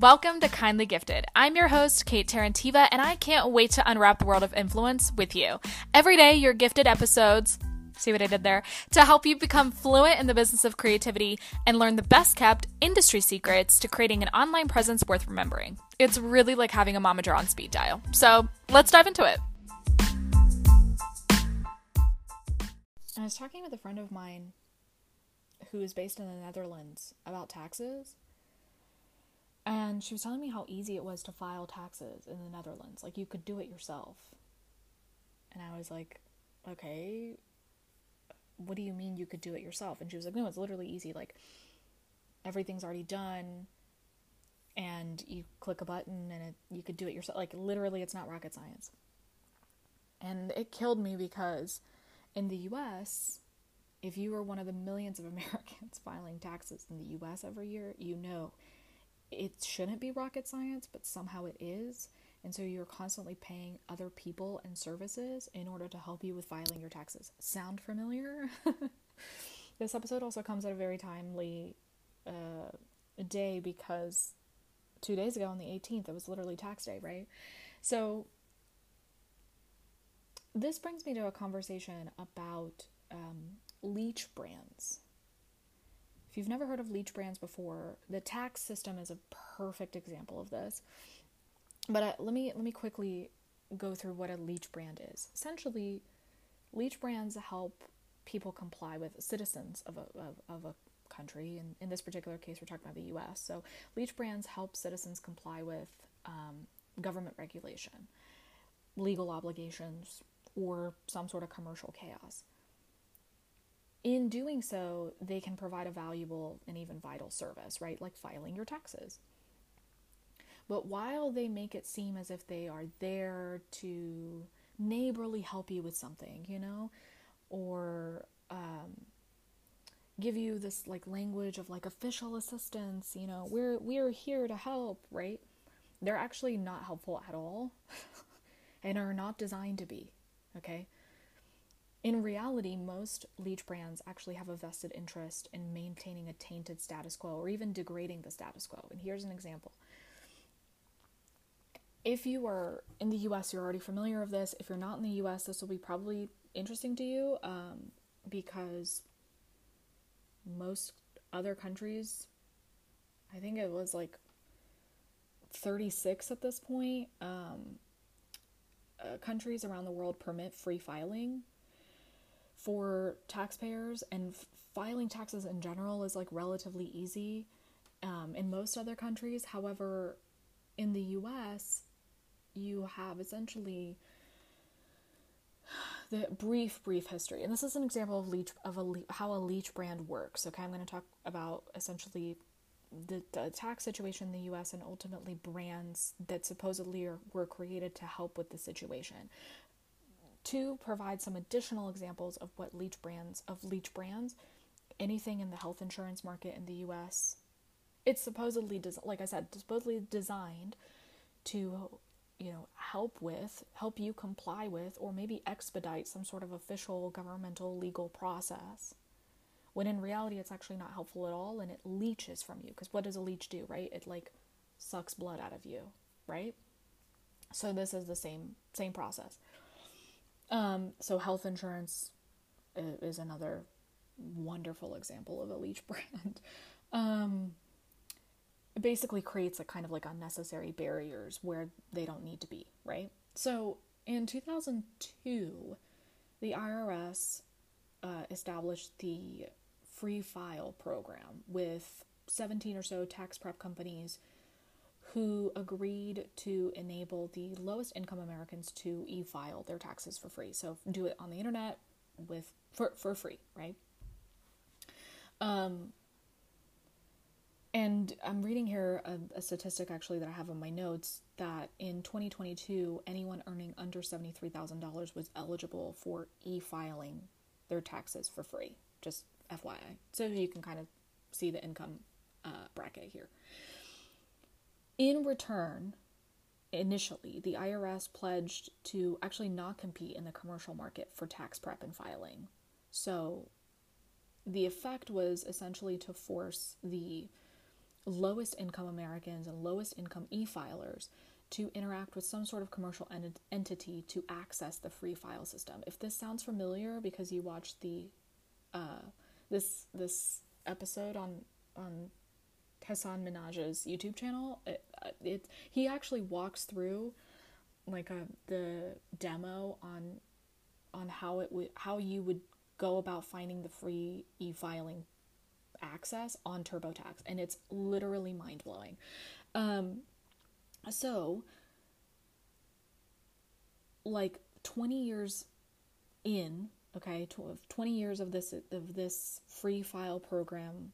Welcome to Kindly Gifted. I'm your host, Kate Terentieva, and I can't wait to unwrap the world of influence with you. Every day, your gifted episodes, see what I did there, to help you become fluent in the business of creativity and learn the best kept industry secrets to creating an online presence worth remembering. It's really like having a momager on speed dial. So let's dive into it. I was talking with a friend of mine who is based in the Netherlands about taxes and she was telling me how easy it was to file taxes in the Netherlands. Like you could do it yourself. And I was like, okay, what do you mean you could do it yourself? And she was like, no, it's literally easy. Like everything's already done and you click a button and it, you could do it yourself. Like literally, it's not rocket science. And it killed me because in the US, if you are one of the millions of Americans filing taxes in the US every year, you know it shouldn't be rocket science, but somehow it is. And so you're constantly paying other people and services in order to help you with filing your taxes. Sound familiar? this episode also comes at a very timely uh, day because two days ago on the 18th, it was literally tax day, right? So this brings me to a conversation about um, leech brands you've never heard of leech brands before, the tax system is a perfect example of this. But uh, let me let me quickly go through what a leech brand is. Essentially, leech brands help people comply with citizens of a of, of a country. And in this particular case, we're talking about the U.S. So leech brands help citizens comply with um, government regulation, legal obligations, or some sort of commercial chaos in doing so, they can provide a valuable and even vital service, right? Like filing your taxes. But while they make it seem as if they are there to neighborly help you with something, you know, or um, give you this like language of like official assistance, you know, we're we're here to help, right? They're actually not helpful at all and are not designed to be, okay? In reality, most leech brands actually have a vested interest in maintaining a tainted status quo or even degrading the status quo. And here's an example. If you are in the US, you're already familiar with this. If you're not in the US, this will be probably interesting to you um, because most other countries, I think it was like 36 at this point, um, uh, countries around the world permit free filing for taxpayers and filing taxes in general is like relatively easy um, in most other countries. However, in the US, you have essentially the brief, brief history. And this is an example of leech of a how a leech brand works. Okay, I'm going to talk about essentially the, the tax situation in the U.S. and ultimately brands that supposedly are, were created to help with the situation to provide some additional examples of what leech brands of leech brands anything in the health insurance market in the US it's supposedly des- like I said supposedly designed to you know help with help you comply with or maybe expedite some sort of official governmental legal process. When in reality it's actually not helpful at all and it leeches from you because what does a leech do right? It like sucks blood out of you right? So this is the same same process um, so health insurance is another wonderful example of a leech brand. Um, it basically creates a kind of like unnecessary barriers where they don't need to be, right? So in 2002, the IRS uh, established the free file program with 17 or so tax prep companies who agreed to enable the lowest income Americans to e-file their taxes for free. So do it on the internet with for for free, right? Um and I'm reading here a, a, statistic actually that I have in my notes that in 2022, anyone earning under $73,000 was eligible for e filing their taxes for free. Just FYI. So you can kind of see the income uh, bracket here. In return, initially, the IRS pledged to actually not compete in the commercial market for tax prep and filing. So the effect was essentially to force the lowest income Americans and lowest income e filers to interact with some sort of commercial ent- entity to access the free file system. If this sounds familiar because you watched the uh, this this episode on on Hasan Minhaj's YouTube channel, it, it he actually walks through like a the demo on on how it would how you would go about finding the free e-filing access on TurboTax and it's literally mind-blowing. Um, so like 20 years in, okay, 20 years of this of this free file program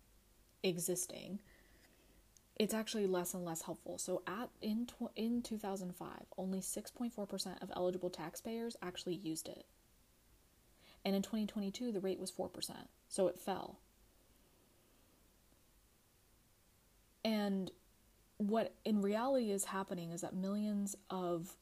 existing, it's actually less and less helpful. So at in tw- in 2005, only 6.4% of eligible taxpayers actually used it. And in 2022, the rate was 4%. So it fell. And what in reality is happening is that millions of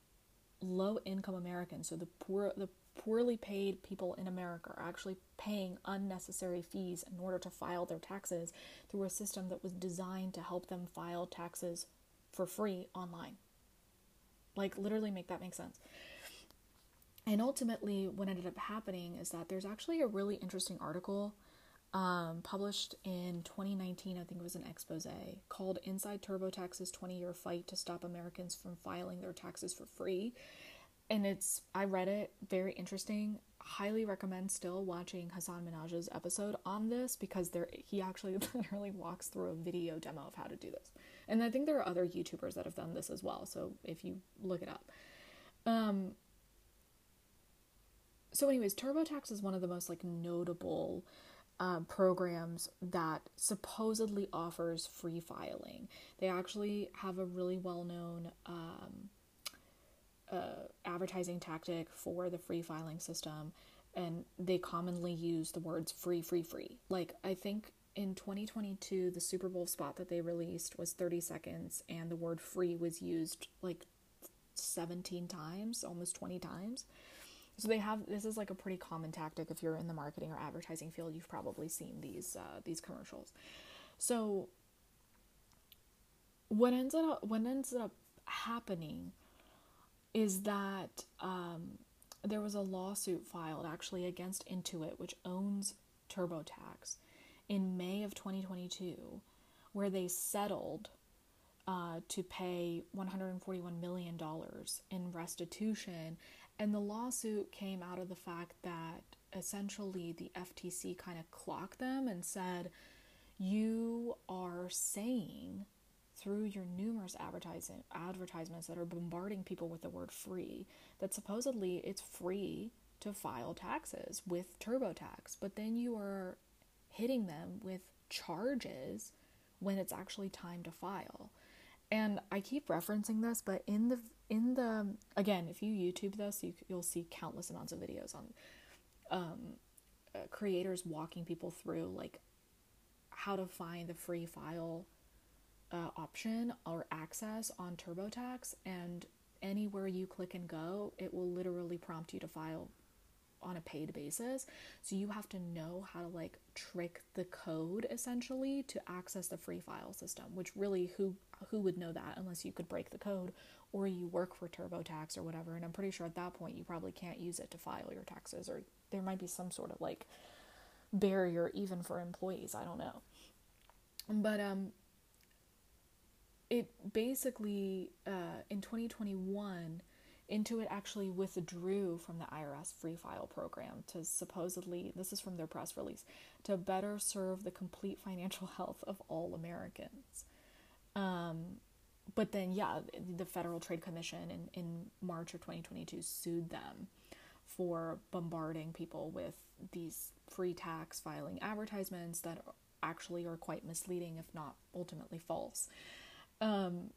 low income Americans, so the poor the poorly paid people in America are actually paying unnecessary fees in order to file their taxes through a system that was designed to help them file taxes for free online. Like, literally, make that make sense. And ultimately, what ended up happening is that there's actually a really interesting article um, published in 2019, I think it was an expose, called Inside TurboTax's 20 Year Fight to Stop Americans from Filing Their Taxes for Free and it's I read it, very interesting. Highly recommend still watching Hasan Minhaj's episode on this because there he actually literally walks through a video demo of how to do this. And I think there are other YouTubers that have done this as well, so if you look it up. Um so anyways, TurboTax is one of the most like notable uh, programs that supposedly offers free filing. They actually have a really well known um, advertising tactic for the free filing system, and they commonly use the words free, free, free. Like, I think in 2022, the Super Bowl spot that they released was 30 seconds, and the word free was used like 17 times, almost 20 times. So they have this is like a pretty common tactic if you're in the marketing or advertising field. You've probably seen these uh, these commercials. So what ends up what ends up happening is that um, there was a lawsuit filed actually against Intuit, which owns TurboTax, in May of 2022, where they settled uh, to pay $141 million in restitution. And the lawsuit came out of the fact that essentially the FTC kind of clocked them and said, You are saying through your numerous advertising advertisements that are bombarding people with the word free that supposedly it's free to file taxes with TurboTax, but then you are hitting them with charges when it's actually time to file. And I keep referencing this, but in the in the again, if you YouTube this, you, you'll see countless amounts of videos on um, uh, creators walking people through like how to find the free file uh, option or access on TurboTax, and anywhere you click and go, it will literally prompt you to file on a paid basis. So you have to know how to like trick the code essentially to access the free file system, which really who who would know that unless you could break the code or you work for TurboTax or whatever. And I'm pretty sure at that point you probably can't use it to file your taxes or there might be some sort of like barrier even for employees, I don't know. But um it basically uh, in 2021 Intuit actually withdrew from the IRS free file program to supposedly, this is from their press release, to better serve the complete financial health of all Americans. Um, but then, yeah, the Federal Trade Commission in, in March of 2022 sued them for bombarding people with these free tax filing advertisements that actually are quite misleading, if not ultimately false. Um,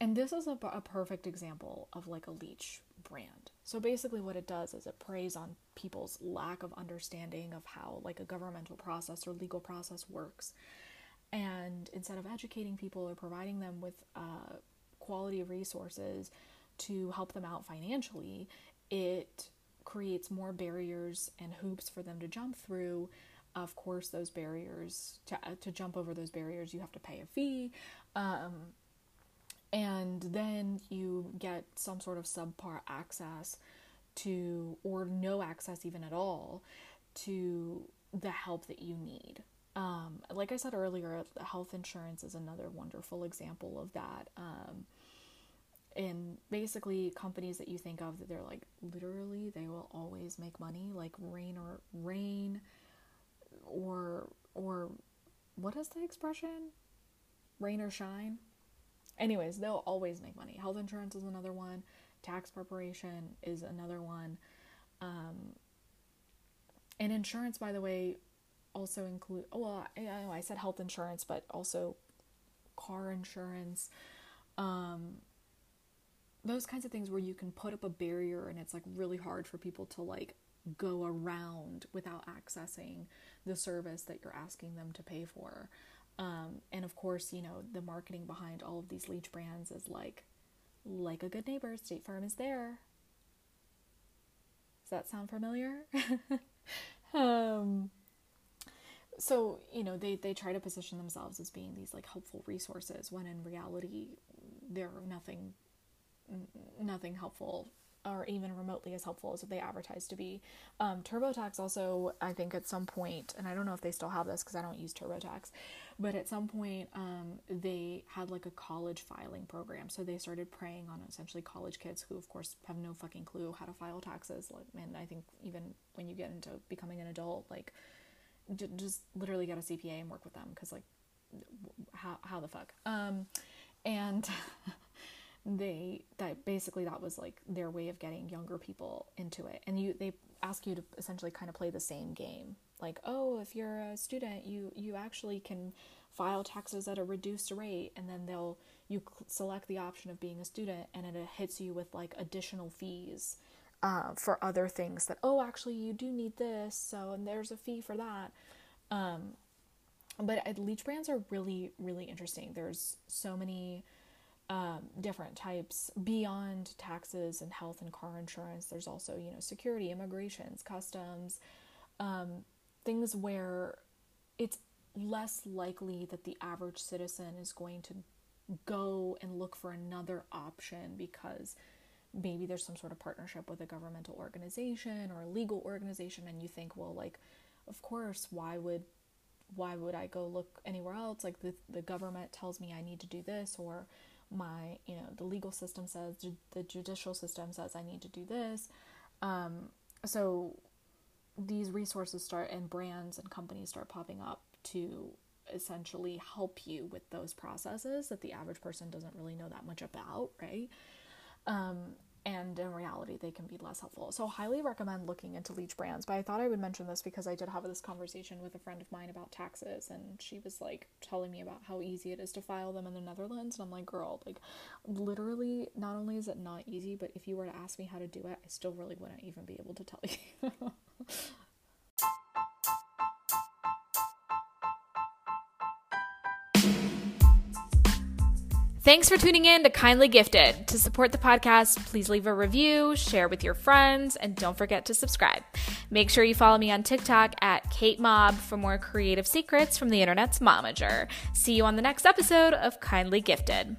and this is a, a perfect example of like a leech brand. So basically, what it does is it preys on people's lack of understanding of how like a governmental process or legal process works. And instead of educating people or providing them with uh, quality resources to help them out financially, it creates more barriers and hoops for them to jump through Of course, those barriers to to jump over those barriers, you have to pay a fee. Um, and then you get some sort of subpar access to, or no access even at all, to the help that you need. Um, like I said earlier, health insurance is another wonderful example of that. Um, and basically, companies that you think of that they're like literally they will always make money, like rain or rain, or or what is the expression? Rain or shine. Anyways, they'll always make money. Health insurance is another one. Tax preparation is another one. Um, and insurance, by the way, also include. Well, I, I, I said health insurance, but also car insurance. Um, those kinds of things where you can put up a barrier and it's like really hard for people to like go around without accessing the service that you're asking them to pay for. Um, and of course, you know, the marketing behind all of these leech brands is like, like a good neighbor, State Farm is there. Does that sound familiar? um, so, you know, they, they try to position themselves as being these like helpful resources when in reality they're nothing nothing helpful or even remotely as helpful as they advertise to be. Um, TurboTax also, I think at some point, and I don't know if they still have this because I don't use TurboTax, but at some point um, they had like a college filing program. So they started preying on essentially college kids who, of course, have no fucking clue how to file taxes. And I think even when you get into becoming an adult, like, j- just literally get a CPA and work with them because, like, how, how the fuck? Um, and. they that basically that was like their way of getting younger people into it. And you they ask you to essentially kind of play the same game. Like oh if you're a student you you actually can file taxes at a reduced rate and then they'll you select the option of being a student and it hits you with like additional fees uh, for other things that oh actually you do need this so and there's a fee for that. Um, but uh, leech brands are really really interesting. There's so many um, different types beyond taxes and health and car insurance. There's also, you know, security, immigrations, customs, um, things where it's less likely that the average citizen is going to go and look for another option because maybe there's some sort of partnership with a governmental organization or a legal organization and you think well like of course why would why would I go look anywhere else like the the government tells me I need to do this or my you know the legal system says the judicial system says i need to do this. Um, so these resources start and brands and companies start popping up to essentially help you with those processes that the average person doesn't really know that much about right? Um, and in reality they can be less helpful. So highly recommend looking into leech brands but i thought i would mention this because i did have this conversation with a friend of mine about taxes and she was like telling me about how easy it is to file them in the netherlands and i'm like girl like literally not only is it not easy but if you were to ask me how to do it i still really wouldn't even be able to tell you Thanks for tuning in to Kindly Gifted. To support the podcast, please leave a review, share with your friends, and don't forget to subscribe. Make sure you follow me on TikTok at Kate Mob for more creative secrets from the internet's momager. See you on the next episode of Kindly Gifted.